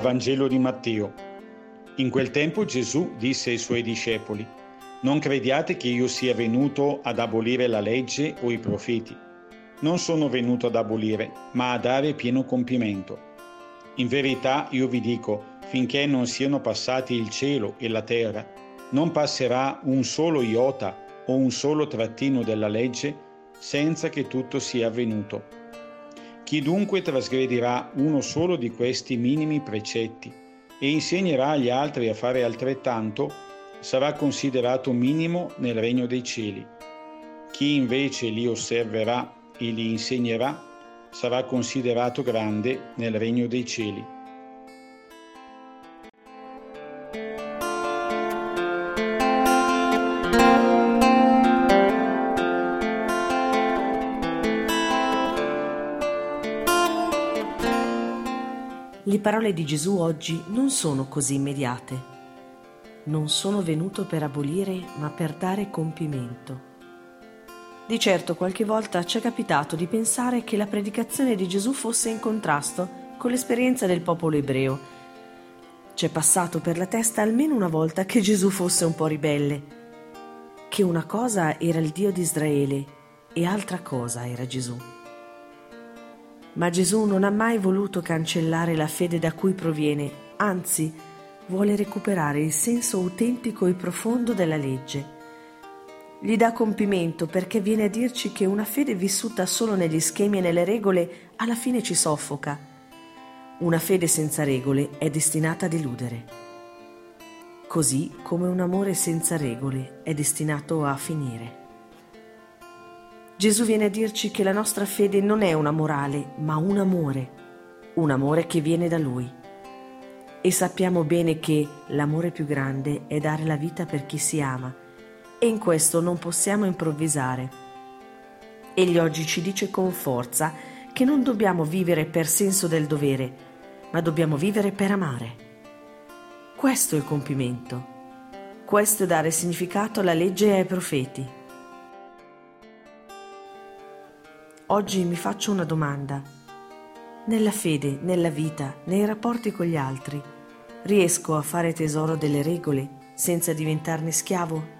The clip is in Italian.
Vangelo di Matteo. In quel tempo Gesù disse ai suoi discepoli, Non crediate che io sia venuto ad abolire la legge o i profeti. Non sono venuto ad abolire, ma a dare pieno compimento. In verità io vi dico, finché non siano passati il cielo e la terra, non passerà un solo iota o un solo trattino della legge senza che tutto sia avvenuto. Chi dunque trasgredirà uno solo di questi minimi precetti e insegnerà agli altri a fare altrettanto, sarà considerato minimo nel regno dei cieli. Chi invece li osserverà e li insegnerà, sarà considerato grande nel regno dei cieli. Le parole di Gesù oggi non sono così immediate. Non sono venuto per abolire, ma per dare compimento. Di certo qualche volta ci è capitato di pensare che la predicazione di Gesù fosse in contrasto con l'esperienza del popolo ebreo. Ci è passato per la testa almeno una volta che Gesù fosse un po' ribelle, che una cosa era il Dio di Israele e altra cosa era Gesù. Ma Gesù non ha mai voluto cancellare la fede da cui proviene, anzi vuole recuperare il senso autentico e profondo della legge. Gli dà compimento perché viene a dirci che una fede vissuta solo negli schemi e nelle regole alla fine ci soffoca. Una fede senza regole è destinata a deludere. Così come un amore senza regole è destinato a finire. Gesù viene a dirci che la nostra fede non è una morale, ma un amore, un amore che viene da Lui. E sappiamo bene che l'amore più grande è dare la vita per chi si ama, e in questo non possiamo improvvisare. Egli oggi ci dice con forza che non dobbiamo vivere per senso del dovere, ma dobbiamo vivere per amare. Questo è il compimento. Questo è dare significato alla legge e ai profeti. Oggi mi faccio una domanda. Nella fede, nella vita, nei rapporti con gli altri, riesco a fare tesoro delle regole senza diventarne schiavo?